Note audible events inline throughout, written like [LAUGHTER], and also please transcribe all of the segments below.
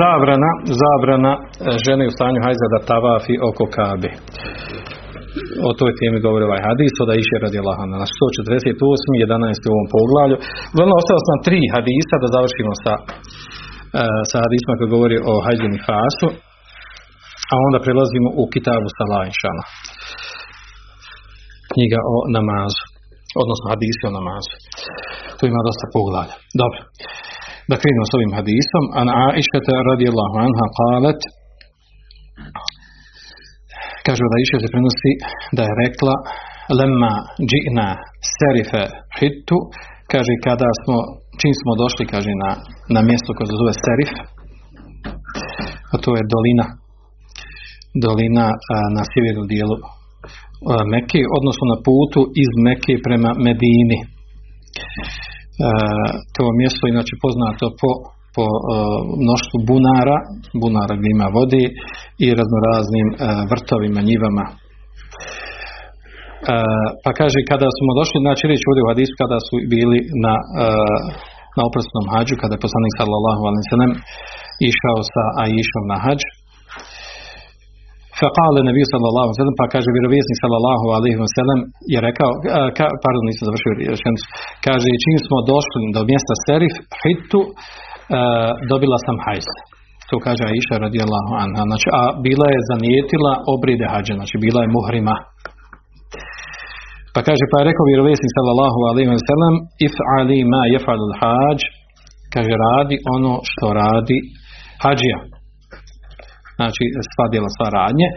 Zabrana, zabrana e, žene u stanju hajza da tavafi oko Kabe. O toj temi govori ovaj hadis od Aisha radijallahu na 148. 11. u ovom poglavlju. Vrlo ostalo sam tri hadisa da završimo sa, e, sa hadisma koji govori o hajzu fasu, a onda prelazimo u Kitabu Salah inšala. Knjiga o namazu, odnosno hadisi o namazu. Tu ima dosta poglavlja. Dobro. Da krenemo s ovim hadisom. An Aishata radijallahu anha qalet kaže da Aisha se prenosi da je rekla lemma džina serife hitu kaže kada smo čim smo došli kaže na, na mjesto koje se zove Serif a to je dolina dolina a, na sjevernom dijelu Mekke, odnosno na putu iz Mekke prema Medini to mjesto inače poznato po, po mnoštvu bunara, bunara gdje ima vodi i raznoraznim vrtovima, njivama. Pa kaže, kada smo došli, znači reći ovdje u hadisu, kada su bili na, na oprosnom hađu, kada je poslanik sallallahu alaihi sallam išao sa Aishom na hađ, Faqale nebi sallallahu alejhi pa kaže vjerovjesnik sallallahu alejhi ve sellem je rekao ka, pardon nisam završio rečenicu. Kaže čim smo došli do mjesta Serif hitu dobila sam hajz to kaže Aisha radijallahu anha. Znači a bila je zanijetila obride hađa znači bila je muhrima. Pa kaže pa je rekao vjerovjesnik sallallahu alejhi ve sellem if'ali ma yaf'al al-hajj kaže radi ono što radi hađija znači sva djela, sva radnje,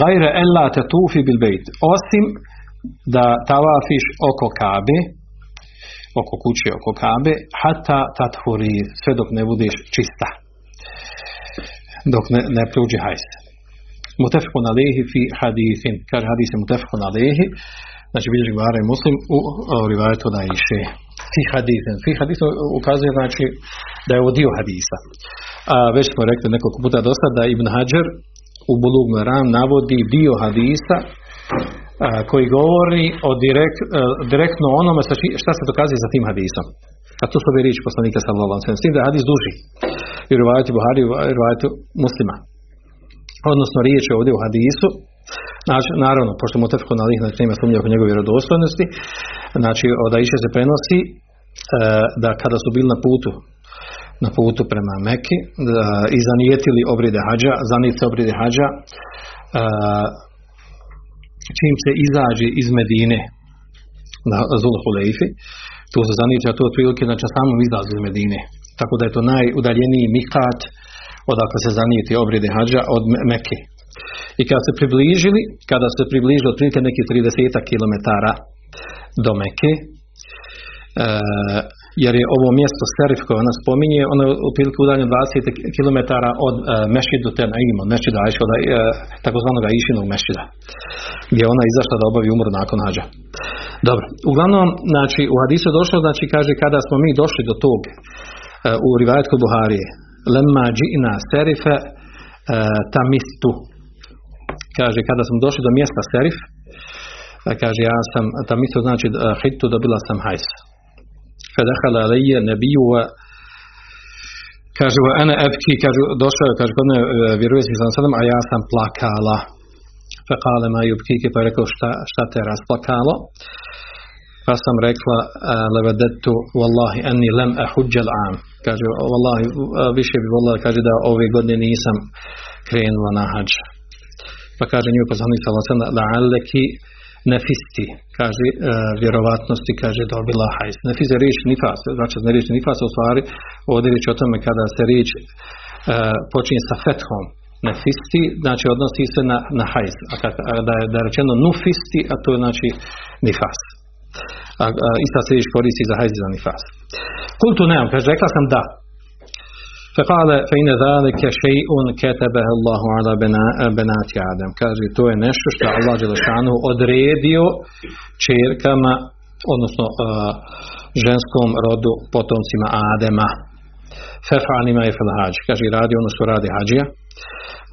gajre ella te tufi bil bejt, osim da tavafiš oko Kabe, oko kuće, oko Kabe, hata tathuri, sve dok ne budeš čista, dok ne, ne prođe hajs. Mutefkun alehi fi hadithin, kaže hadis je mutefkun alehi, znači vidiš Gvara Muslim u, rivajetu da iše fi hadithin. Fi hadithin ukazuje znači da je ovo dio hadisa. A već smo rekli nekoliko puta do da Ibn Hajar u Bulug Maram navodi dio hadisa a, koji govori o direkt, a, direktno onome šta se dokazuje za tim hadisom. A to su ove riječi poslanika sallallahu alejhi S tim da je hadis duži. I Buhari i muslima. Odnosno riječ je ovdje u hadisu Znači, naravno, pošto mu tefko na lih, znači nema sumnje oko njegove vjerodostojnosti, znači od Aisha se prenosi e, da kada su bili na putu na putu prema Meki da, i zanijetili obride hađa, zanijete obride hađa, e, čim se izađe iz Medine na Zulhulejfi, tu se zanijete, a to otprilike znači samom izlazu iz Medine. Tako da je to najudaljeniji mikat odakle se zanijeti obride hađa od Mekke. I kada se približili, kada se približili otprilike nekih 30 km do Mekke, e, jer je ovo mjesto Serif koje ona spominje, ono je otprilike udaljeno 20 km od e, Mešidu Tenaim, od Mešida Ajša, od e, takozvanog Aišinog Mešida, gdje ona izašla da obavi umor nakon hađa. Dobro, uglavnom, znači, u hadisu je došlo, znači, kaže, kada smo mi došli do tog, e, u rivajetku Buharije, lemma dži'na serife e, tamistu, kaže kada smo došli do mjesta Serif kaže ja sam tam mislio znači e, hitu dobila sam hajs. Fedahala alije nebiju kaže ana evki kaže došao je kaže kod ne vjeruje si sam sadam a ja sam plakala. Fekale ma jubkike pa je rekao šta, šta te rasplakalo? Pa sam rekla levedetu wallahi anni lem ahuđal am kaže wallahi više bi volila kaže da ove godine nisam krenula na hađa pa kaže njoj poslanik sallallahu alejhi la'allaki nefisti, kaže, e, vjerovatnosti, kaže, dobila hajs. Nefis je riječ nifas, znači ne riječ nifas, u stvari, ovdje riječ o tome kada se riječ e, počinje sa fethom, nefisti, znači odnosi se na, na hajz. A, kad, da, je, da je rečeno nufisti, a to je znači nifas. A, a ista se riječ koristi za hajz i za nifas. Kultu nemam, kaže, rekla sam da, فقال فإن ذلك شيء كتبه الله على بنات آدم kaže to je nešto što Allah dželešanu odredio čerkama odnosno uh, ženskom rodu potomcima Adema fefa anima je fil hađ. Kaže, radi ono što radi hađija.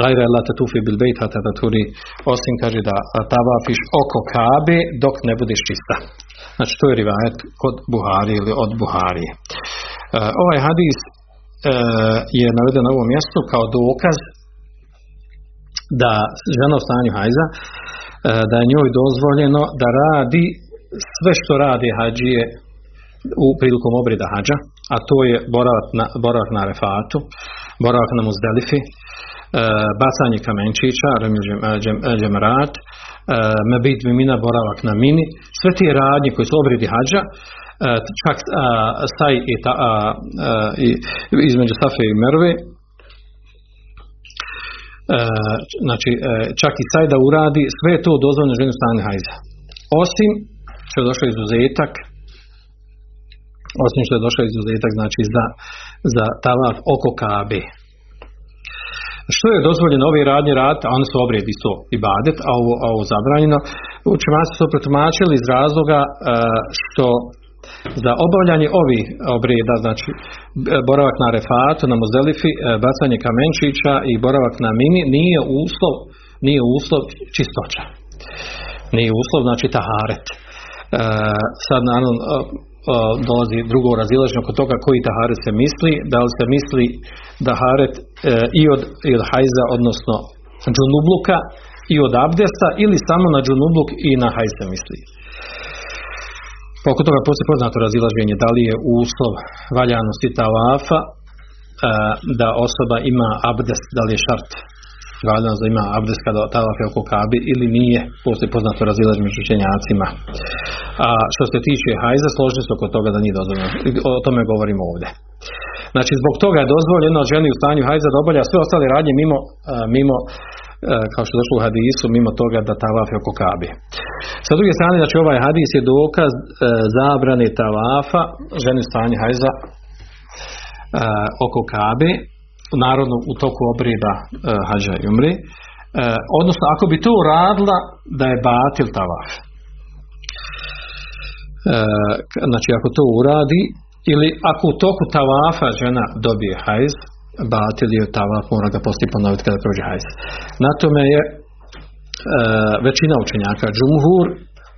Gajra la tufi bil bejt hata taturi, osim kaže da tavafiš oko Kabe dok ne budeš čista. Znači to je rivajet kod Buhari ili od Buharije. E, ovaj hadis e, je naveden na ovom mjestu kao dokaz da žena u stanju hajza e, da je njoj dozvoljeno da radi sve što radi hađije u prilikom obreda hađa, a to je boravak na, boravak na refatu, boravak na muzdelifi, E, bacanje kamenčića, džemarat, e, mebit mimina, boravak na mini, sve te radnje koje su obredi hađa, e, čak staj i, ta, i između Safe i Merve, znači čak i staj da uradi, sve to dozvoljeno ženu stane hajza. Osim što je došao izuzetak, osim što je došao izuzetak, znači za, za tavaf oko Kabe. Što je dozvoljeno ove radnje rad, a oni su obrijedi su i badet, a ovo, a ovo zabranjeno. Učenjaci su protumačili iz razloga što za obavljanje ovih obrijeda, znači boravak na refatu, na muzdelifi, e, bacanje kamenčića i boravak na mini, nije uslov, nije uslov čistoća. Nije uslov, znači taharet. E, sad naravno dolazi drugo razilaženje oko toga koji taharet se misli, da li se misli taharet e, i od, i od hajza, odnosno džunubluka i od abdesta ili samo na džunubluk i na hajz se misli. Oko toga postoji poznato razilaženje da li je uslov valjanosti tavafa e, da osoba ima abdest, da li je šart valjano da ima abdest kada tavafe oko kabi ili nije, postoji poznato razilaženje među učenjacima. A što se tiče hajza, složili se oko toga da nije dozvoljeno. O tome govorimo ovdje. Znači, zbog toga je dozvoljeno ženi u stanju hajza da sve ostale radnje mimo, mimo kao što je došlo u hadisu, mimo toga da tavafe oko kabi. Sa druge strane, znači ovaj hadis je dokaz e, zabrane tavafa ženi u stanju hajza e, oko kabe, narodno u toku obrida e, hađa i umri, e, odnosno ako bi to uradila da je batil tavaf. E, znači ako to uradi ili ako u toku tavafa žena dobije hajz, batil je tavaf, mora ga poslije ponoviti kada prođe hajz. Na tome je e, većina učenjaka džumhur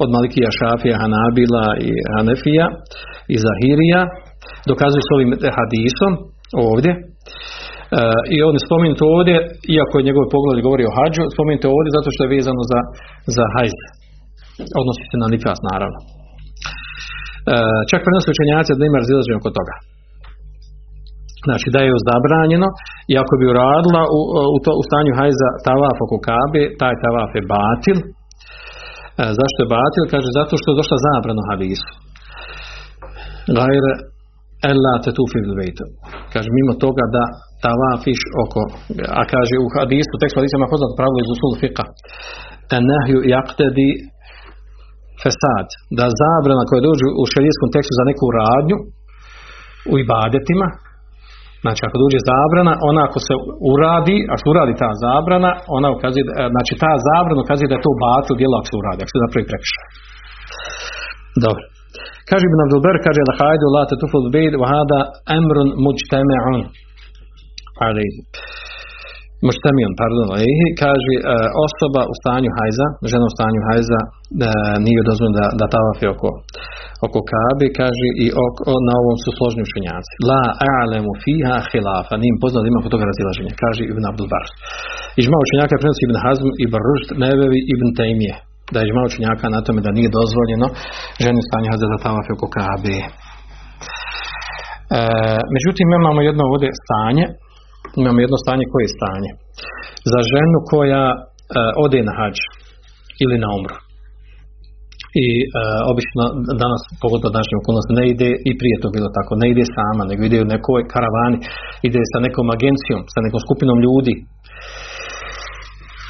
od Malikija Šafija, Hanabila i Hanefija i Zahirija dokazuju s ovim hadisom ovdje i on je spomenut ovdje, iako je njegov pogled govori o hađu, spomenut ovdje zato što je vezano za, za hajz. Odnosi se na nikas, naravno. E, čak prenosi učenjaci da ima razilaženje oko toga. Znači da je zabranjeno i ako bi uradila u, u, to, u stanju hajza tavaf oko kabe, taj tavaf je batil. E, zašto je batil? Kaže zato što je došla zabrana hadisu. Gajre Ella te tu Kaže, mimo toga da tavafiš oko, a kaže u hadisu, tekstu hadisa ima poznato pravilo iz usul fiqa. Enahju jaktedi fesad. Da zabrana koja dođe u šarijskom tekstu za neku radnju u ibadetima, znači ako dođe zabrana, ona ako se uradi, a što uradi ta zabrana, ona ukazuje, znači ta zabrana ukazuje da je to batil djelo ako se uradi, ako se napravi prekršaj. Dobro. Kaže Ibn Abdulber, kaže da hajdu la te tuful bejd, wa hada emrun muđteme'un. Ali, muđtemion, pardon, kaže uh, osoba u stanju hajza, žena u stanju hajza, uh, nije dozvoljeno da, da tavafi oko, oko kabe, kaže i oko, na ovom su složni učenjaci. La a'lemu fiha khilafa, nije poznat ima kod toga razilaženja, kaže Ibn Abdulbar. Ižma učenjaka prenosi Ibn Hazm, Ibn Rušt, Nevevi, Ibn Taymije da je žma učenjaka na tome da nije dozvoljeno ženi stanje haza da tavafi oko Kabe. E, međutim, imamo jedno ovdje stanje, imamo jedno stanje koje je stanje. Za ženu koja e, ode na hađ ili na umru. I e, obično danas, pogotovo današnjim okolnosti, ne ide i prije to bilo tako, ne ide sama, nego ide u nekoj karavani, ide sa nekom agencijom, sa nekom skupinom ljudi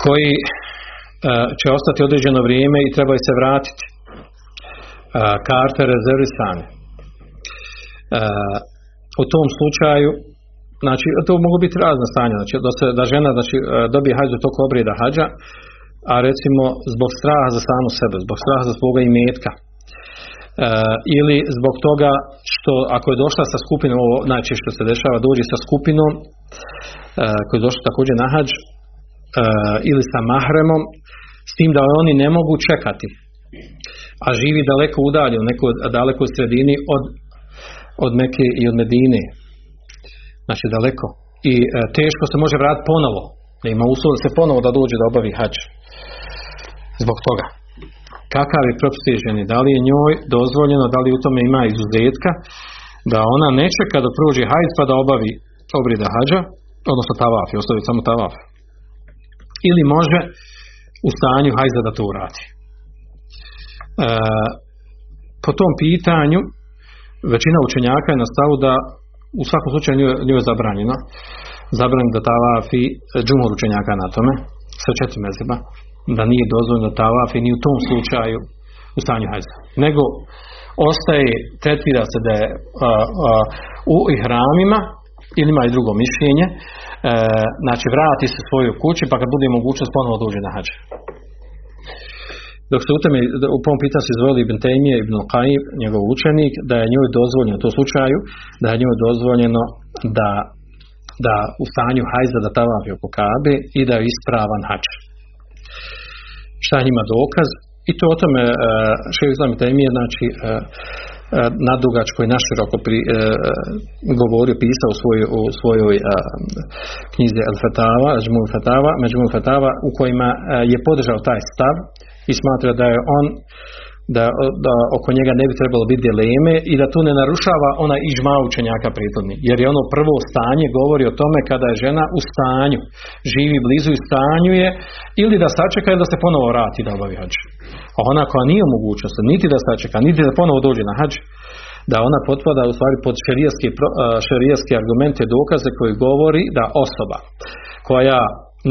koji E, će ostati određeno vrijeme i treba se vratiti. E, karte rezervisane. E, u tom slučaju znači to mogu biti razna stanja, znači da, se, da žena znači, dobije hađu toko obrijeda hađa, a recimo zbog straha za samu sebe, zbog straha za svoga imetka, ili zbog toga što ako je došla sa skupinom, ovo najčešće se dešava, dođe sa skupinom uh, koji je došla također na hađ ili sa mahremom, s tim da oni ne mogu čekati, a živi daleko udalje, u nekoj dalekoj sredini od, od Meke i od Medine, znači daleko. I teško se može vratiti ponovo, da ima uslov se ponovo da dođe da obavi hađ. Zbog toga kakav je propstiženi, da li je njoj dozvoljeno, da li u tome ima izuzetka, da ona ne čeka da prođe hajd pa da obavi obrida hađa, odnosno tavaf, i ostavi samo tavaf. Ili može u stanju hajza da to uradi. E, po tom pitanju većina učenjaka je na stavu da u svakom slučaju njoj je zabranjeno zabranjeno da tavafi džumur učenjaka na tome sve četiri mezeba da nije dozvoljeno tavaf i ni u tom slučaju u stanju hajza. Nego ostaje, tretira se da je u ihramima ili ima i drugo mišljenje, e, znači vrati se svoju kući pa kad bude mogućnost ponovo dođe na hađ. Dok se u tome, u prvom pitanju se izvojili Ibn Taymiye, Ibn Qayyim, njegov učenik, da je njoj dozvoljeno, u slučaju, da je njoj dozvoljeno da, da u stanju hajza da tavafi oko Kabe i da je ispravan hađ šta njima dokaz? I to o tome uh, šehr Islam Temije znači uh, nadugačko i naširoko pri, govorio, pisao u svojoj, u svojoj knjizi El Fatava, Žmul Fatava, Međmul Fatava, u kojima je podržao taj stav i smatra da je on da, da oko njega ne bi trebalo biti dileme i da tu ne narušava ona ižma učenjaka prethodni. Jer je ono prvo stanje govori o tome kada je žena u stanju, živi blizu i stanju je ili da sačeka ili da se ponovo vrati da obavi hađ. A ona koja nije u mogućnosti niti da sačeka, niti da ponovo dođe na hađ, da ona potpada u stvari pod šerijaske argumente dokaze koji govori da osoba koja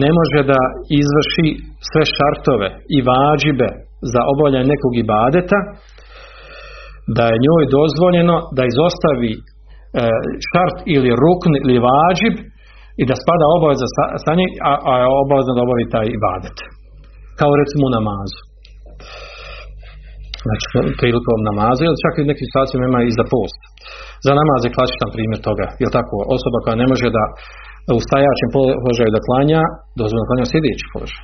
ne može da izvrši sve šartove i vađibe za obavljanje nekog ibadeta, da je njoj dozvoljeno da izostavi e, šart ili rukn ili vađib i da spada obaveza sa njim, a, a je obavezno da obavi taj ibadet. Kao recimo u namazu. Znači, prilikom namaza, ili čak i u nekim situacijama ima i za post. Za namaz je klasičan primjer toga. Je tako? Osoba koja ne može da u stajačem položaju da klanja, dozvoljeno klanja sjedeći položaj.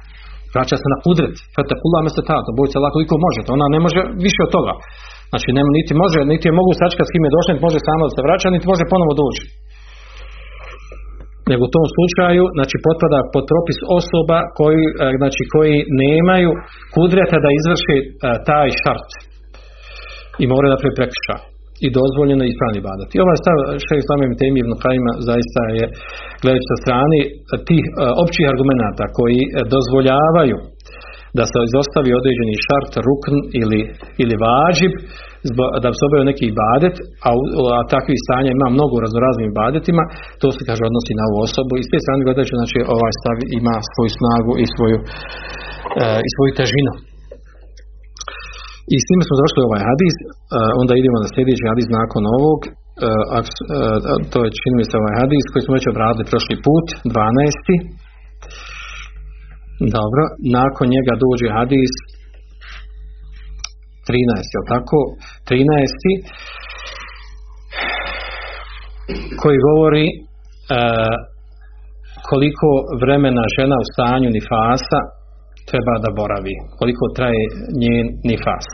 Vraća se na kudret, fetakula meste tato, boj se Allah koliko možete, ona ne može više od toga. Znači, nema, niti može, niti je mogu sačekati s kim je došla, niti može sama da se vraća, niti može ponovo doći. Nego u tom slučaju, znači, potpada pod propis osoba koji, e, znači, koji nemaju kudreta da izvrše e, taj šart. I moraju da prekrša i dozvoljeno i ispravni ibadat. I ovaj stav šeji samim temi Ibn Kajima zaista je gledajući sa strani tih uh, općih argumenata koji uh, dozvoljavaju da se izostavi određeni šart, rukn ili, ili vađib da bi se obavio neki ibadet, a, a takvih stanja ima mnogo raznoraznim ibadetima, to se kaže odnosi na ovu osobu i s te strane gledajući znači ovaj stav ima svoju snagu i svoju, uh, i svoju težinu. I s time smo došli ovaj hadis, onda idemo na sljedeći hadis nakon ovog, to je čini mi se ovaj hadis koji smo već obradili prošli put, 12. Dobro, nakon njega dođe hadis 13, je tako? 13. koji govori koliko vremena žena u stanju nifasa treba da boravi, koliko traje njen nifas.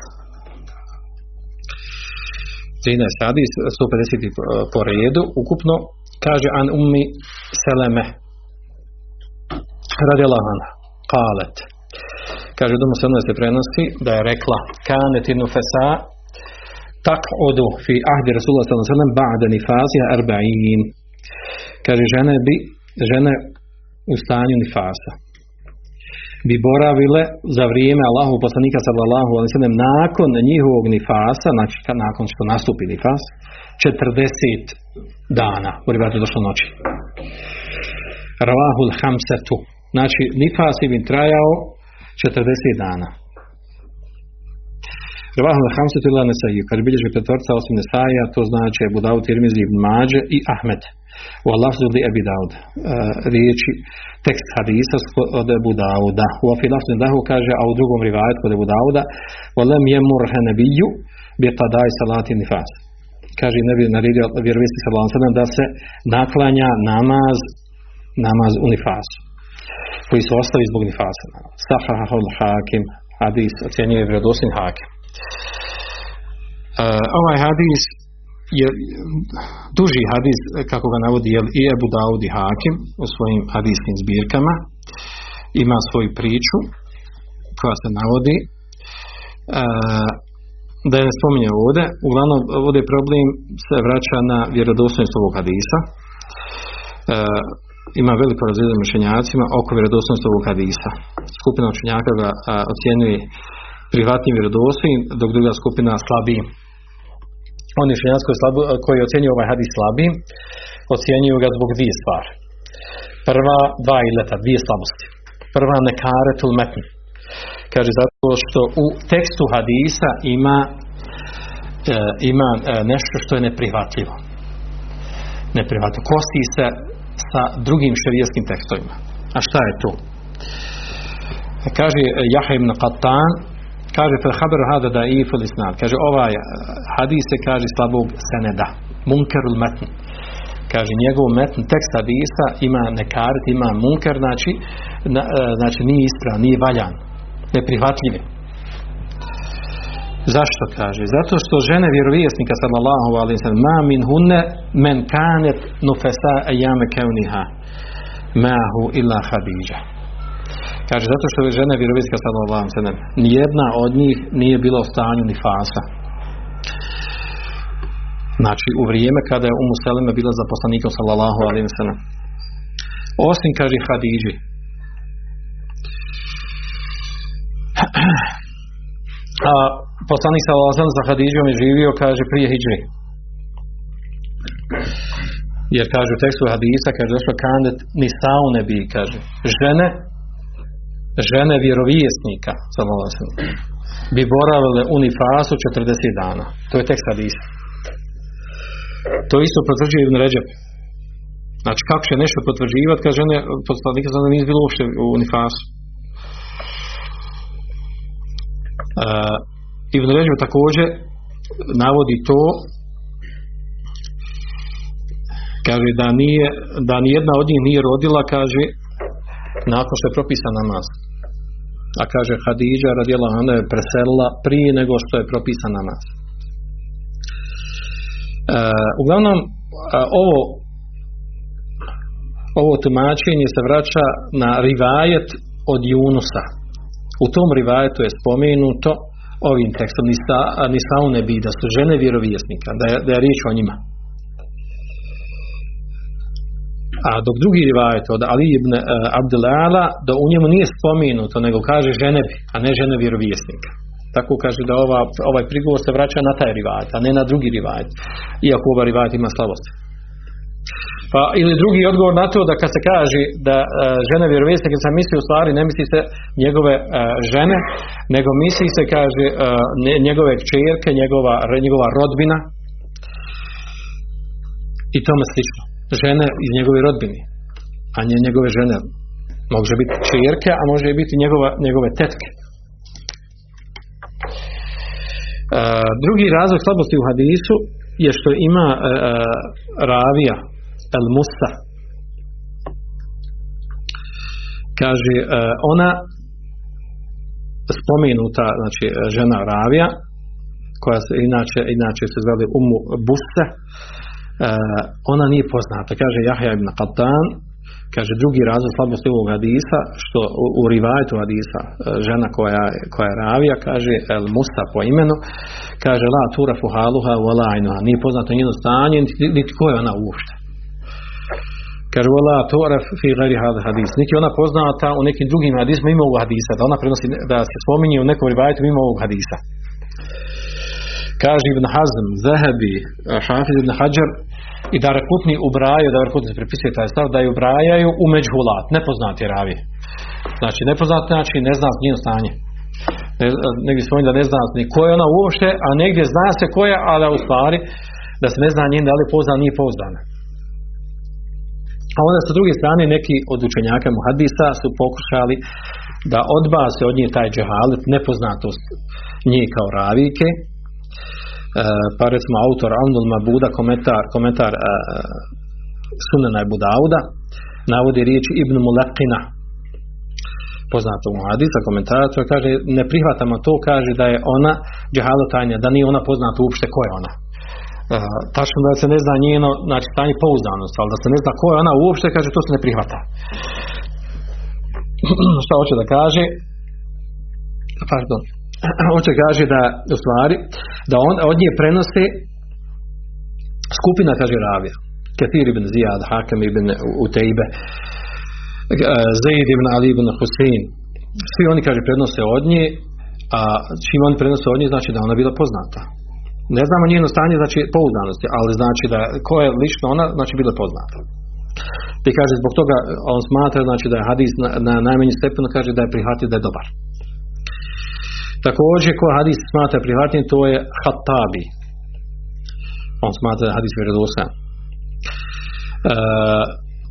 13 hadis, 150 po redu, ukupno, kaže an ummi seleme, radi Allahana, kalet. Kaže, domu se se prenosi da je rekla, kanet inu fesa, tak odu fi ahdi Rasulullah sallam ba'da nifasija arba'in. Kaže, žene bi, žene u stanju nifasa bi boravile za vrijeme Allahu poslanika sallallahu alejhi ve nakon njihovog nifasa, znači nakon što nastupi nifas, 40 dana, u rivatu došlo noći. Ravahul hamsetu. Znači, nifas bi trajao 40 dana. Ravahul hamsetu ila nesaju. Kad bilježi petvorca osim nesaja, to znači Abu Dawud, Tirmizi, Ibn Mađe i Ahmed. U Allahzu li Abi Dawud. Uh, riječi, tekst hadisa od Ebu Dauda. U afilafni dahu kaže, a u drugom rivajet kod Ebu Dauda, volem je murhe nebiju, bi qadaj salati nifas. Kaže ne bi naredio vjerovijesnik sallallahu sellem da se naklanja namaz namaz u nifasu koji se ostavi zbog nifasa. Sahahul hakim hadis ocjenjuje vjerodostojni hakim. Uh, ovaj hadis je duži hadis kako ga navodi jel, i Ebu Daud i Hakim u svojim hadijskim zbirkama. Ima svoju priču koja se navodi uh, da je ne spominje ovdje. Uglavnom ovdje problem se vraća na vjerodostojnost ovog hadisa. Uh, ima veliko razvijedan mišljenjacima oko vjerodostojnosti ovog hadisa. Skupina učenjaka ga ocjenjuje prihvatnim vjerodostojnim dok druga skupina slabijim oni učenjaci koji, slabu, koji ocjenjuju ovaj hadis slabim, ocjenjuju ga zbog dvije stvari. Prva, dva ileta, dvije slabosti. Prva, nekaretul metn. Kaže, zato što u tekstu hadisa ima, e, ima e, nešto što je neprihvatljivo. Neprihvatljivo. Kosti se sa drugim šerijskim tekstovima. A šta je to? Kaže Jaha ibn Qattan, kaže haber hada da i isnad kaže ovaj hadis se kaže slabog seneda munkerul metn kaže njegov metn tekst hadisa ima nekaret ima munker znači na, znači nije ispravan nije valjan neprihvatljiv Zašto kaže? Zato što žene vjerovijesnika sallallahu alejhi ve sellem ma min hunne men kanet nufasa ayame kauniha ma hu illa Khadija. Kaže, zato što je žena vjerovijeska sallallahu sellem, nijedna od njih nije bila u stanju ni fasa. Znači, u vrijeme kada je Umu Seleme bila za poslanikom sallallahu sellem. Osim, kaže, Hadidži. [CLEARS THROAT] A poslanik sallallahu sellem za Hadidžom je živio, kaže, prije hidžri. Jer kaže u tekstu hadisa, kaže, došlo kandet ni saune bi, kaže, žene žene vjerovijesnika bi boravile u nifasu 40 dana. To je tekst hadisa. To isto potvrđuje Ibn Ređep. Znači kako će nešto potvrđivati kad žene poslanika sada nije bilo uopšte u nifasu. Uh, Ibn Ređep također navodi to kaže da nije da nijedna od njih nije rodila kaže nakon što je propisan namaz. A kaže Hadidža radijela ona je preselila prije nego što je propisan namaz. E, uglavnom, ovo ovo tumačenje se vraća na rivajet od Junusa. U tom rivajetu je spomenuto ovim tekstom Nisa, Nisa nebi, da su žene vjerovjesnika, da je, da je riječ o njima. A dok drugi rivajet od Ali ibn uh, Abdelala, da u njemu nije spomenuto, nego kaže žene, a ne žene vjerovjesnika. Tako kaže da ova, ovaj prigovor se vraća na taj rivajet, a ne na drugi rivajet. Iako ovaj rivajet ima slabost. Pa, ili drugi odgovor na to da kad se kaže da uh, žene vjerovjesnike se misli u stvari ne misli se njegove uh, žene, nego misli se kaže uh, njegove kćerke, njegova, njegova rodbina i tome slično žene iz njegove rodbine, a nje njegove žene. Može biti čerke, a može biti njegova, njegove tetke. E, drugi razlog slabosti u hadisu je što ima e, e, ravija el musa kaže e, ona spomenuta znači žena ravija koja se inače, inače se zvali umu Uh, ona nije poznata. Kaže Jahja ibn Qattan, kaže drugi razlog slabosti ovog hadisa, što u, u rivajetu hadisa uh, žena koja, koja je ravija, kaže El Musta po imenu, kaže La tura fuhaluha wala ainuha, nije poznato njeno stanje, niti ko je ona uopšte. Kaže wala tura fi hada hadis. Niti ona poznata u nekim drugim hadisima ima ovog hadisa, da ona prenosi, da se spominje u nekom rivajetu ima ovog hadisa. Kaže Ibn Hazm, Zahabi, Hafiz Ibn Hajar i da Rekutni ubrajaju, da Rekutni se pripisuje taj stav, da je ubrajaju u međhulat, nepoznati ravi. Znači, nepoznati znači ne zna njeno stanje. Ne, negdje svojim da ne zna ni ko je ona uopšte, a negdje zna se ko je, ali u stvari da se ne zna njen da li je poznan, nije pozdana. A onda sa druge strane neki od učenjaka muhadisa su pokušali da odbase od nje taj džehalit, nepoznatost nje kao ravike, pa recimo autor Aunul Mabuda komentar, komentar e, Sunana Ebu Dauda navodi riječ Ibn Mulekina poznato u hadisa, komentator, kaže, ne prihvatamo to, kaže da je ona džehalotanja, da nije ona poznata uopšte ko je ona. Uh, tačno da se ne zna njeno, znači stanje pouzdanost, ali da se ne zna ko je ona uopšte, kaže, to se ne prihvata. [CLEARS THROAT] Šta hoće da kaže? Pardon. [CLEARS THROAT] Hoće kaže da, u stvari, da on od nje prenose skupina, kaže Ravija. Kathir ibn Zijad, Hakem ibn Utejbe, Zaid ibn Ali ibn Husein, svi oni, kaže, prenose od nje, a čim oni prenose od nje, znači da ona bila poznata. Ne znamo njeno stanje, znači pouzdanosti, ali znači da ko je lično ona, znači bila poznata. I kaže, zbog toga on smatra, znači da je hadis na, na najmanji stepenu, kaže da je prihvatio da je dobar. Također, ko hadis smatra prihvatljen, to je Hattabi. On smatra da hadis vjerodostojan. Uh,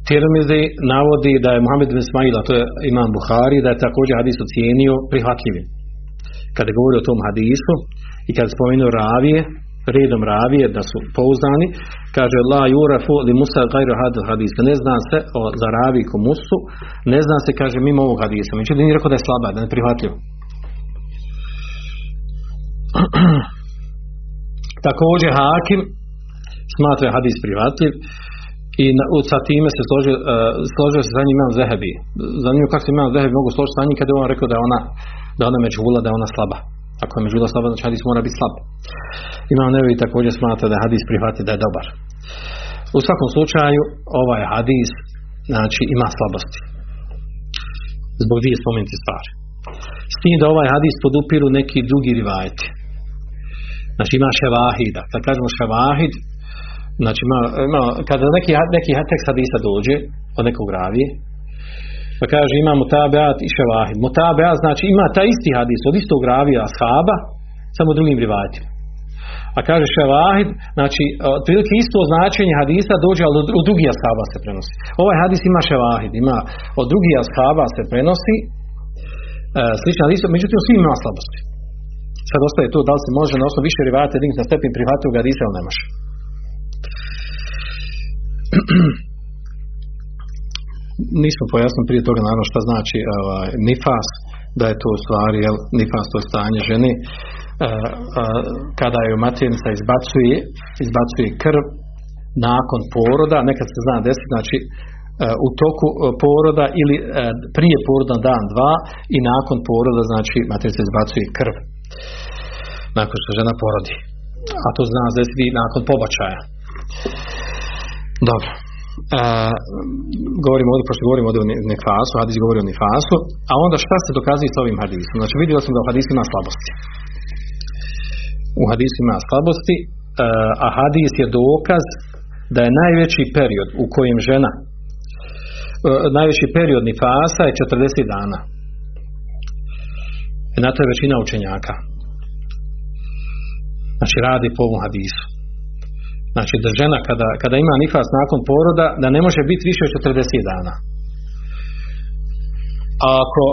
Tirmizi navodi da je Muhammed bin Ismail, a to je imam Buhari, da je također hadis ocijenio prihvatljivim. Kada govori o tom hadisu i kada spomenuo ravije, redom ravije da su pouzdani, kaže la yurafu li musa gajru hadil hadis. Ne zna se o, za ravi musu, ne zna se, kaže, mimo ovog hadisa. Međutim, nije rekao da je slaba, da je neprihvatljiv. [CLEARS THROAT] Također Hakim smatra hadis prihvatljiv i na, sa time se složio, uh, složio se za njim imam Zehebi. Zanimljivo kako se imam Zehebi mogu složiti sa njim kada je on rekao da je ona da ona međhula, da je ona slaba. Ako je međhula slaba, znači hadis mora biti slab. Imam Nevi također smatra da je hadis prihvati da je dobar. U svakom slučaju, ovaj hadis znači ima slabosti. Zbog dvije spomenuti stvari. S tim da ovaj hadis podupiru neki drugi rivajeti. Znači ima ševahida. Kad kažemo ševahid, znači ima, ima, kada neki, neki tekst hadisa dođe od nekog ravije, pa kaže ima mutabeat i ševahid. Mutabeat znači ima taj isti hadis od istog ravija ashaba, samo drugim rivajetima. A kaže ševahid, znači otprilike isto značenje hadisa dođe, ali od drugih ashaba se prenosi. Ovaj hadis ima ševahid, ima od drugih ashaba se prenosi, e, slična hadisa, međutim svi ima slabosti. Sad ostaje to da li se može na osnovu više rivajata jediniti na stepen prihvatio ga hadisa ili ne može. [CLEARS THROAT] Nismo pojasnili prije toga naravno šta znači ovaj, nifas, da je to u stvari jel, nifas to je stanje žene uh, kada je maternica izbacuje izbacuje krv nakon poroda, nekad se zna desiti, znači uh, u toku poroda ili prije poroda dan, dva i nakon poroda, znači maternica izbacuje krv nakon što žena porodi. A to zna desiti nakon pobačaja. Dobro. Uh, govorimo ovdje, pošto govorimo ovdje o nifasu, hadis govori o nifasu, a onda šta se dokazuje s ovim hadisom? Znači vidio sam da u hadisu ima slabosti. U hadisu ima slabosti, uh, a hadis je dokaz da je najveći period u kojem žena uh, najveći period nifasa je 40 dana. I na to je većina učenjaka. Znači radi po ovom hadisu. Znači da žena kada, kada ima nifas nakon poroda da ne može biti više od 40 dana. A ako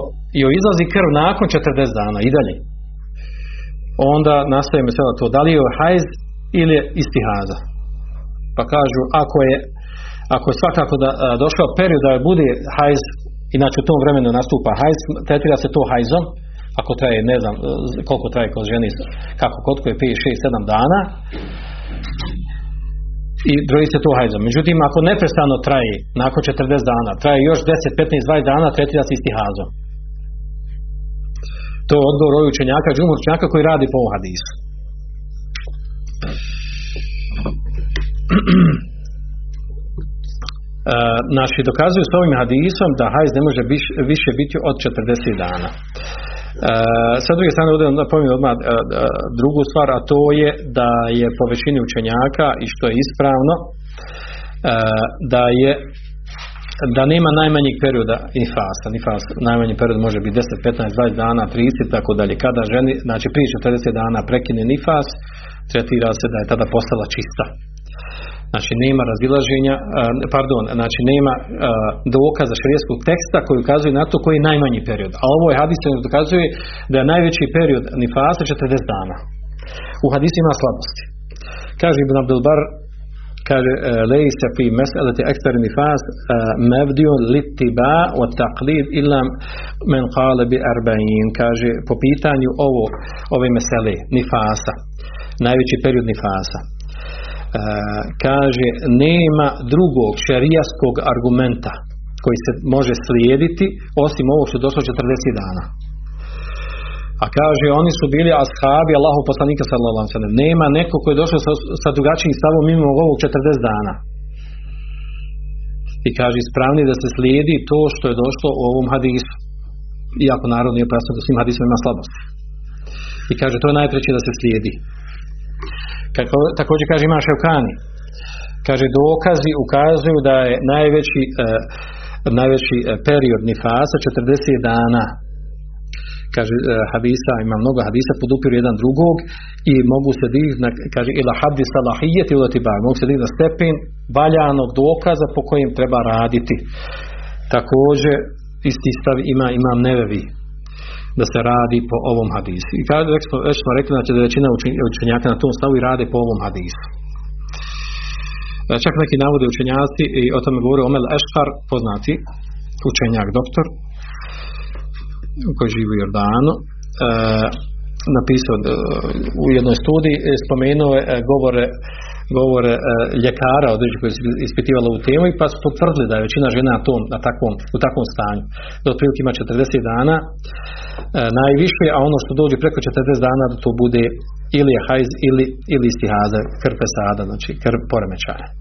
joj izlazi krv nakon 40 dana i dalje, onda nastaje mesela to da li je hajz ili je istihaza. Pa kažu ako je ako je svakako da, a, došao period da bude hajz, inače u tom vremenu nastupa hajz, tretira se to hajzom, ako traje, ne znam koliko traje kod ženi, kako kod koje 5, 6, 7 dana, i broji se to hajzom. Međutim, ako neprestano traje, nakon 40 dana, traje još 10, 15, 20 dana, tretira se istihazom. To je odgovor ovih učenjaka, džumur učenjaka koji radi po ovom hadisu. [CLEARS THROAT] E, naši dokazuju s ovim hadisom da hajz ne može više biti od 40 dana. E, sa druge strane ovdje napominjem odmah e, e, drugu stvar, a to je da je po većini učenjaka i što je ispravno da je da nema najmanjeg perioda nifasa, nifas najmanji period može biti 10, 15, 20 dana, 30 tako dalje. Kada ženi, znači prije 40 dana prekine nifas, tretira se da je tada postala čista. Znači nema razilaženja, pardon, znači nema dokaza šerijskog teksta koji ukazuje na to koji je najmanji period. A ovo je hadis dokazuje da je najveći period nifasa 40 dana. U hadisu ima slabosti. Kaže Ibn Abdul Bar, kaže e, lejse fi mes'elati ekster nifas e, mevdion litiba wa taqlid illa men kale bi arba'in kaže po pitanju ovo ove mesele nifasa najveći period nifasa kaže nema drugog šerijaskog argumenta koji se može slijediti osim ovog što je došlo 40 dana a kaže, oni su bili ashabi Allahu poslanika sallallahu Nema neko koji je došao sa, sa drugačijim stavom mimo ovog 40 dana. I kaže, ispravni da se slijedi to što je došlo u ovom hadisu. Iako narod nije pojasno da svim hadisima ima slabosti. I kaže, to je najpreće da se slijedi. Također kaže ima Ševkani. Kaže, dokazi ukazuju da je najveći, eh, najveći eh, period nifasa 40 dana kaže e, hadisa, ima mnogo hadisa podupiru jedan drugog i mogu se na, kaže ila haddi salahijeti ila tibar, mogu se dignuti na stepen valjanog dokaza po kojim treba raditi. Također isti stav ima imam nevevi da se radi po ovom hadisu. I kada već smo, već smo rekli znači da većina učenjaka na tom stavu i rade po ovom hadisu. E, čak neki navode učenjaci i o tome govori Omel Eškar, poznati učenjak doktor, koji živi u Jordanu, e, napisao e, u jednoj studiji, e, spomenuo je govore govore e, ljekara određenih koji su ispitivali u temu i pa su potvrdili da je većina žena na tom, na takvom, u takvom stanju. Da otprilike ima 40 dana e, najviše, a ono što dođe preko 40 dana da to bude ili je hajz ili, ili istihaza, krv pesada, znači krv poremećaja. [CLEARS THROAT]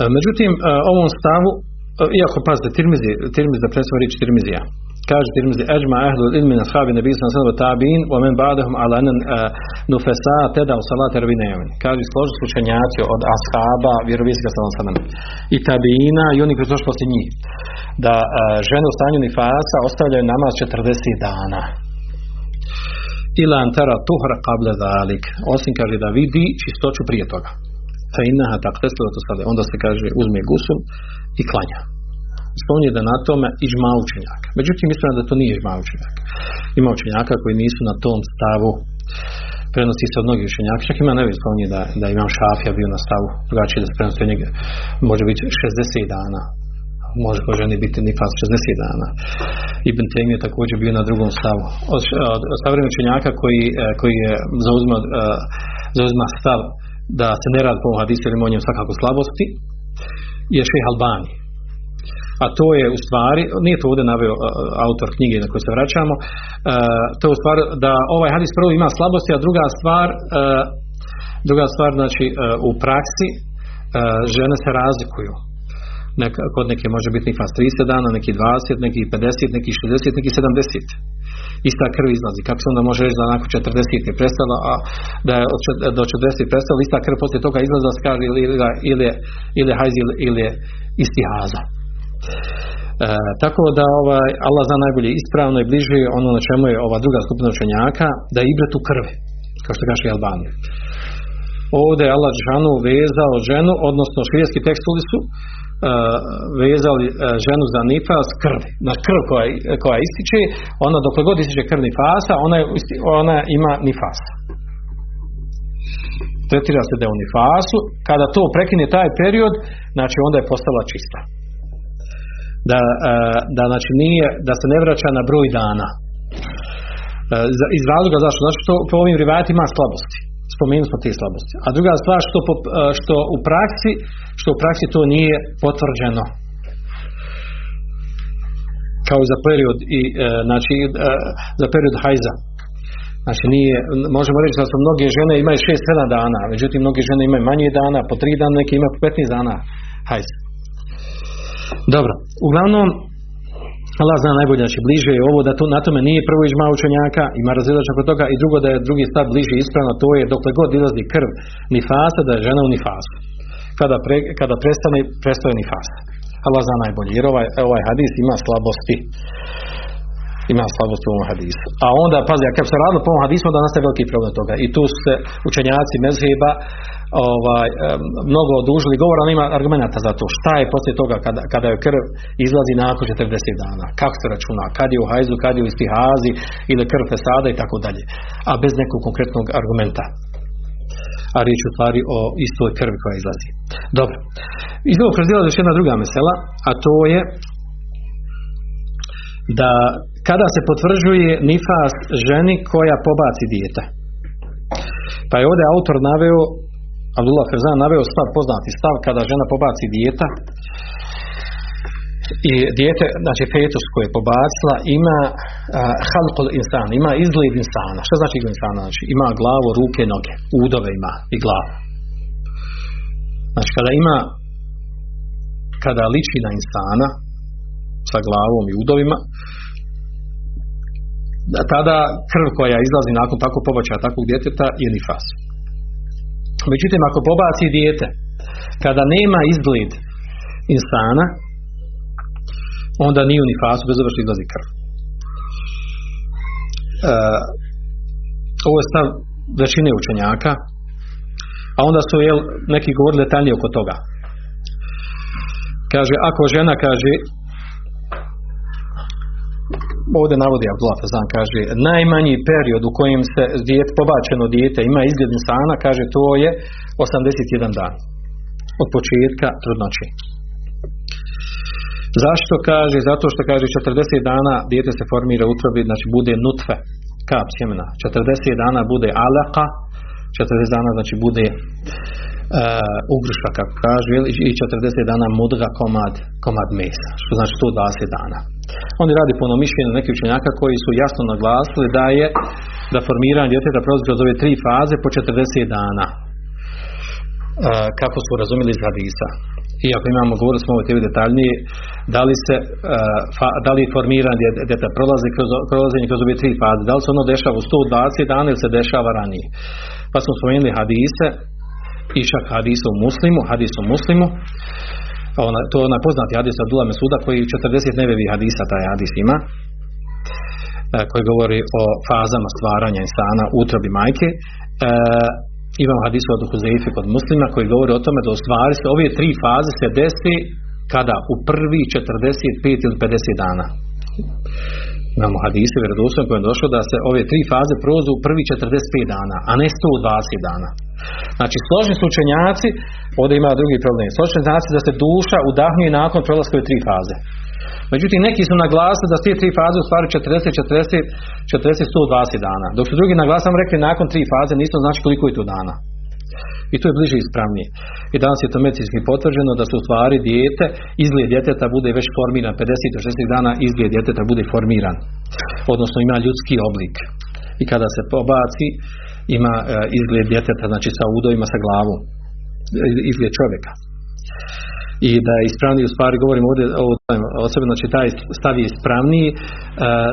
E, međutim, e, ovom stavu, iako pazite, tirmizi, tirmizi da presimo riječ tirmizija, kaže tirmizi, eđma ahlul ilmi na shabi nebi sam sada tabin, wa men ba'dahum ala anan nufesa teda u salate rabine jemen. Kaže, složi slučenjaci od ashaba, vjeroviska sam sada i tabina i oni koji su poslije njih, da žene u stanju nifasa ostavljaju namaz 40 dana. Ila antara tuhra qabla zalik. Osim kaže da vidi čistoću prije toga fa innaha taqtasilu tusali. Onda se kaže uzme gusul i klanja. Spominje da na tome ižma učenjaka. Međutim, ispravno da to nije ižma učenjaka. Ima učenjaka koji nisu na tom stavu prenosi se od mnogih učenjaka. Čak ima nevi spominje da, da imam šafija bio na stavu drugačije da se prenosi od njega. Može biti 60 dana. Može po ženi biti nifas 60 dana. Ibn Taymi je također bio na drugom stavu. Od, od, od učenjaka koji, koji je zauzma, zauzma stav da se ne radi po hadisu ili o njem svakako slabosti je šeha Albani a to je u stvari nije to ovdje naveo autor knjige na koju se vraćamo to je u stvari da ovaj hadis prvo ima slabosti a druga stvar druga stvar znači u praksi žene se razlikuju Nek, kod neke može biti nifas 30 dana, neki 20, neki 50, neki 60, neki 70. Ista krv izlazi. Kako se onda može reći da nakon 40 je prestala, a da je do 40 prestala, ista krv poslije toga izlaza skar ili, ili, ili, ili hajz ili, ili istihaza. E, tako da ovaj, Allah zna najbolje ispravno i bliže ono na čemu je ova druga skupina učenjaka, da je ibret u krvi, kao što kaže Albanija. Ovdje je Allah Žanu vezao ženu, odnosno širijeski tekstuli su, vezali ženu za nifas krvi. Na krv koja, koja ističe, ona dok god ističe krv nifasa, ona, ona ima nifas. Tretira se da je u nifasu. Kada to prekine taj period, znači onda je postala čista. Da, da znači nije, da se ne vraća na broj dana. Iz razloga zašto? Znači što po ovim rivajatima ima slabosti spomenuli smo te slabosti. A druga stvar što, što u praksi što u praksi to nije potvrđeno kao za period i e, znači e, za period hajza znači nije, možemo reći da su mnoge žene imaju 6-7 dana međutim mnoge žene imaju manje dana po 3 dana, neke imaju po 15 dana hajza dobro, uglavnom Allah zna najbolje, znači bliže je ovo da to, na tome nije prvo ižma učenjaka, ima razilač oko toga i drugo da je drugi stav bliže ispravno, to je dokle god izlazi krv nifasa, da je žena u nifasu. Kada, pre, kada prestane, prestaje nifas. Allah zna najbolje, jer ovaj, ovaj hadis ima slabosti. Ima slabosti u ovom hadisu. A onda, pazi, kad se radilo po ovom hadisu, onda nastaje veliki problem toga. I tu se učenjaci mezheba ovaj, mnogo odužili govora, on ima argumenta za to. Šta je poslije toga kada, kada je krv izlazi nakon 40 dana? Kako se računa? Kad je u hajzu, kad je u istihazi ili krv fesada i tako dalje. A bez nekog konkretnog argumenta. A riječ u stvari o istoj krvi koja izlazi. Dobro. Iz ovog prozdjela još jedna druga mesela, a to je da kada se potvrđuje nifas ženi koja pobaci dijete. Pa je ovdje autor naveo, Abdullah Ferzan naveo stav, poznati stav, kada žena pobaci dijeta, i dijete, znači fetus koje je pobacila, ima halkul insan, ima izgled insana. Što znači izgled insana? Znači ima glavu, ruke, noge, udove ima i glavu. Znači kada ima, kada liči na insana, sa glavom i udovima, tada krv koja izlazi nakon takvog pobačaja takvog djeteta je nifas. Međutim, ako pobaci dijete, kada nema izgled insana, onda nije u nifasu, bez obzira što izlazi krv. E, ovo je stav većine učenjaka, a onda su jel, neki govorili detaljnije oko toga. Kaže, ako žena kaže, ovdje navodi Abdullah Fazan, kaže, najmanji period u kojem se dijete, pobačeno dijete ima izgled insana, kaže, to je 81 dan. Od početka trudnoće. Zašto kaže? Zato što kaže 40 dana dijete se formira utrobi, znači bude nutfe, kap sjemena. 40 dana bude alaka, 40 dana znači bude uh, ugruša, kako kaže, i 40 dana mudga komad, komad mesa, što znači 120 dana. Oni radi puno mišljenja nekih učenjaka koji su jasno naglasili da je da formiranje djeteta prolazi kroz ove tri faze po 40 dana. Uh, kako su razumjeli iz hadisa iako imamo, govorili smo ovo detaljnije, da li se, uh, da li formiranje djeta prolazi kroz, prolazenje kroz ove tri faze, da li se ono dešava u 120 dana ili se dešava ranije. Pa smo spomenuli hadise, išak u muslimu, hadisu u muslimu, ona, to je onaj poznati hadis Abdullah Mesuda koji 40 nevevi hadisa taj hadis ima, uh, koji govori o fazama stvaranja insana u utrobi majke. Uh, imam hadisu od Huzeifi kod muslima koji govori o tome da u stvari se ove tri faze se desi kada u prvi 45 ili 50 dana. Imamo hadise vjerodostojno koje je došlo da se ove tri faze prozu u prvi 45 dana, a ne 120 dana. Znači, složni su učenjaci, ovdje ima drugi problem, složni znači da se duša udahnuje nakon prolaska tri faze. Međutim, neki su naglasili da sve tri faze u stvari 40, 40, 40, 120 dana. Dok su drugi naglasili rekli nakon tri faze, nisu znači koliko je to dana. I to je bliže ispravnije. I danas je to medicinski potvrđeno da su u stvari dijete, izgled djeteta bude već formiran 50 do 60 dana, izgled djeteta bude formiran. Odnosno ima ljudski oblik. I kada se pobaci, ima uh, izgled djeteta, znači sa udovima, sa glavom. Izgled čovjeka i da je ispravniji, u stvari govorimo ovdje o, o sebi, znači taj stav je ispravniji, uh,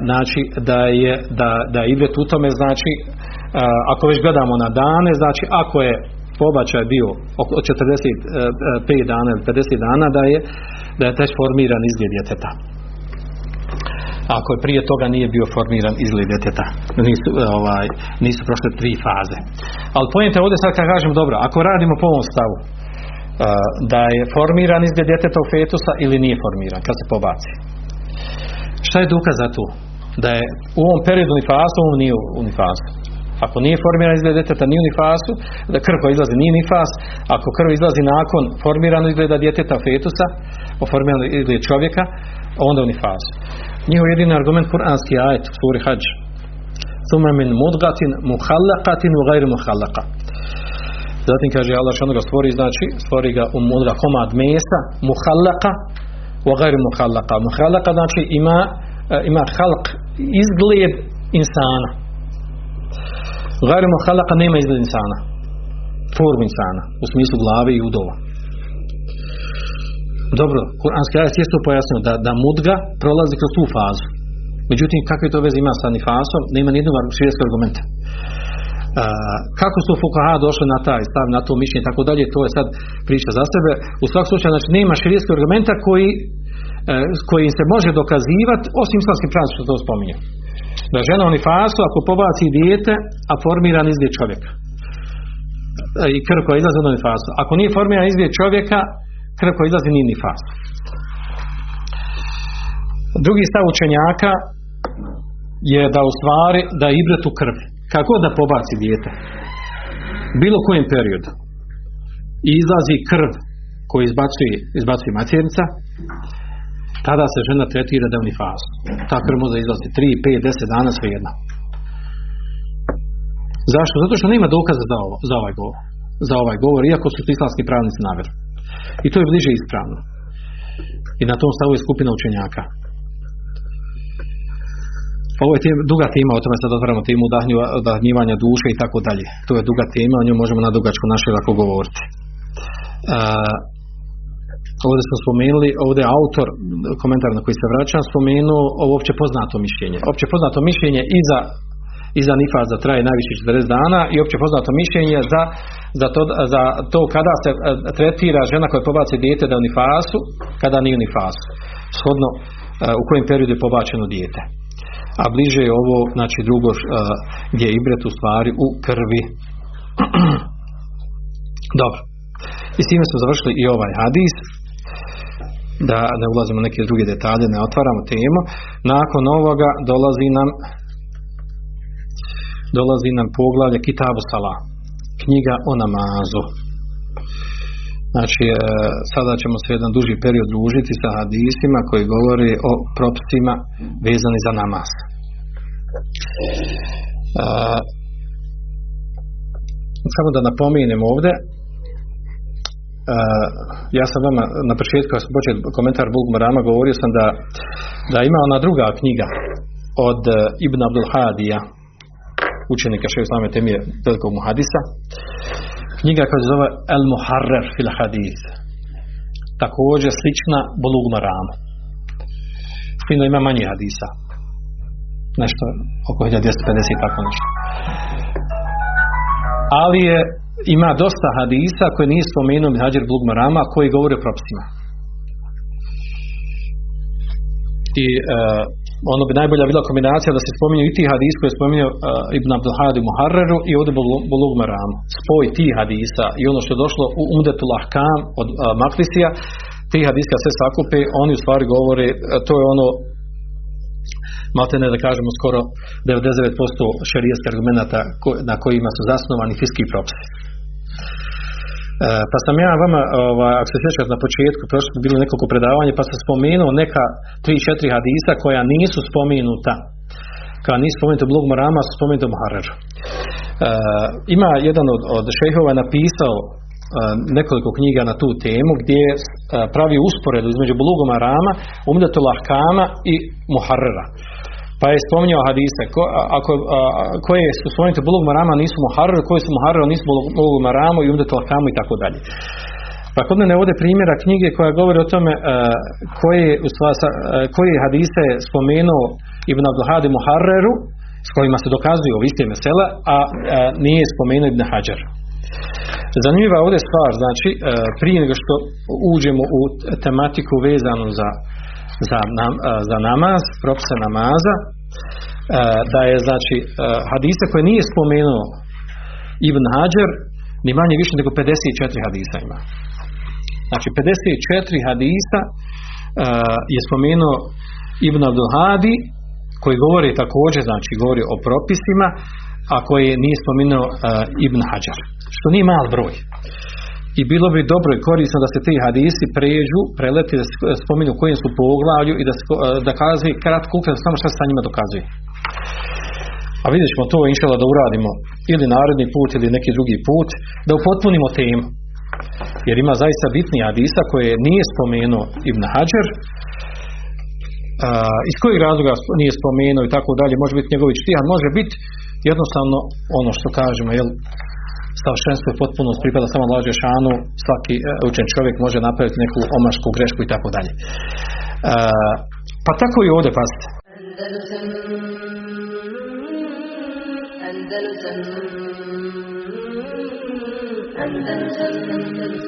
znači da je, da, da idret u tome, znači ako već gledamo na dane, znači ako je pobačaj bio oko 45 dana ili 50 dana, da je, da je teć formiran izgled djeteta ako je prije toga nije bio formiran izgled djeteta. Nisu, ovaj, nisu prošle tri faze. Ali pojente ovdje sad kad kažem, dobro, ako radimo po ovom stavu, da je formiran izgled u fetusa ili nije formiran kad se pobaci. Šta je dokaz za to? Da je u ovom periodu nifasu, on nije u. Ako nije formiran izgled djeteta, nije u nifasu, da krv koja izlazi nije nifas, ako krv izlazi nakon formirano izgleda djeteta fetusa, o formirano izgled čovjeka, onda u nifasu. Njihov jedini argument kuranski ajet u suri hađ. Thumma min mudgatin muhallaqatin u gajri muhallaqa. Zatim kaže Allah što ga stvori, znači stvori ga u mudra komad mesa, muhallaka, wa gajri muhallaka. Muhallaka znači ima, ima halk, izgled insana. Gajri muhallaka nema izgled insana. Formu insana, u smislu glave i udova. Dobro, kuranski ajet je to pojasnio da, da mudga prolazi kroz tu fazu. Međutim, kakve to veze ima sa nifasom, nema nijednog širijskog argumenta kako su fukaha došli na taj stav, na to mišljenje, tako dalje, to je sad priča za sebe. U svakom slučaju, znači, nema širijskog argumenta koji, e, koji se može dokazivati, osim islamski pravci što to spominje. Da žena oni fasu, ako pobaci dijete, a formiran izgled čovjeka. i krv koja izlazi od nifasu. Ako nije formiran izgled čovjeka, krv koja izlazi nije nifas. Drugi stav učenjaka je da u stvari da je ibret u krvi. Kako da pobaci dijete? Bilo kojem periodu. I izlazi krv koju izbacuje, izbacuje maternica, tada se žena tretira da je u. Ta krv može izlaziti 3, 5, 10 dana svejedno. Zašto? Zato što nema dokaza za, ovo, za ovaj govor. Za ovaj govor, iako su islamski pravnici navjeru. I to je bliže ispravno. I na tom stavu je skupina učenjaka. Ovo je duga tema, o tome sad otvaramo temu udahnjivanja duše i tako dalje. To je duga tema, o njoj možemo na dugačku naše lako govoriti. Uh, ovdje smo spomenuli, ovdje je autor, komentar na koji se vraćam, spomenuo ovo opće poznato mišljenje. Opće poznato mišljenje i za i za nifaza traje najviše 40 dana i opće poznato mišljenje za, za, to, za to kada se tretira žena koja pobaci dijete da je u kada nije u nifasu. Shodno u kojem periodu je pobačeno dijete. A bliže je ovo, znači drugo gdje je ibret u stvari u krvi. [CLEARS THROAT] Dobro. I s time smo završili i ovaj hadis da ne ulazimo u neke druge detalje, ne otvaramo temu. Nakon ovoga dolazi nam dolazi nam poglavlje Kitabu Sala, knjiga o namazu. Znači, e, sada ćemo se jedan duži period družiti sa hadisima koji govori o propisima vezani za namaz. E, samo da napomenem ovdje, e, ja sam vama na početku, kad sam počeo komentar Bulg Marama, govorio sam da, da ima ona druga knjiga od Ibn Abdul Hadija, učenika šeho islame temije velikog muhadisa. Knjiga koja se zove El Muharrer fil Hadis. Također slična Bulug Maramu. Fino ima manje hadisa. Nešto oko 1250 tako nešto. Ali je, ima dosta hadisa koje nije spomenuo Hađer Bulug Marama koji govore o propisima. I uh, ono bi najbolja bila kombinacija da se spominju i ti hadis koje je spominjao uh, Ibn Abdul Hadi Muharreru i ovdje Bulug Maramu. Spoj ti hadisa i ono što je došlo u Umdetul Ahkam od uh, Maklisija, ti hadiska sve sakupe, oni u stvari govore, uh, to je ono maltene da kažemo skoro 99% šerijskih argumenata na kojima su zasnovani fiski propisi. E, pa sam ja vama, ovaj, ako se sjećate na početku, prošlo bilo nekoliko predavanja, pa sam spomenuo neka 3-4 hadisa koja nisu spomenuta koja nisu spomenuta u blogu Marama, su spomenuta u Muharreru. E, ima jedan od, od šehova napisao e, nekoliko knjiga na tu temu gdje pravi usporedu između blogu Marama, Umdetul Ahkama i Muharrera. Pa je spominjao hadise, ko, ako, a, koje su spomenute bulog marama nisu muharrar, koji su muharrar nisu bulog maramu i umdetu lakamu i tako dalje. Pa kod mene ovdje primjera knjige koja govori o tome a, koje, u stvari, a, koje hadise spomenuo Ibn Abduhadi Muharreru, s kojima se dokazuju ove mesela, a, a nije spomenuo Ibn Hajar. Zanimljiva ovdje stvar, znači, prije nego što uđemo u tematiku vezanu za za, nam, za namaz, propise namaza, da je znači hadisa koje nije spomenuo Ibn Hajar, ni manje više nego 54 hadisa ima. Znači 54 hadisa je spomenuo Ibn Abdul Hadi, koji govori također, znači govori o propisima, a koji nije spomenuo Ibn Hajar. Što nije mal broj. I bilo bi dobro i korisno da se ti hadisi pređu, preleti, da spominju kojim su poglavlju i da, da kazuje kratko ukratko samo šta se sa njima dokazuje. A vidjet ćemo to inšala da uradimo ili naredni put ili neki drugi put, da upotpunimo temu. Jer ima zaista bitni hadisa koje nije spomenuo Ibn Hajar, uh, iz kojih razloga nije spomenuo i tako dalje, može biti njegovi štihad, može biti jednostavno ono što kažemo, jel, savršenstvo i potpunost pripada samo Allah šanu, svaki uh, učen čovjek može napraviti neku omašku grešku i tako dalje. Uh, pa tako i ovdje, pazite. Andalusam Andalusam Andalusam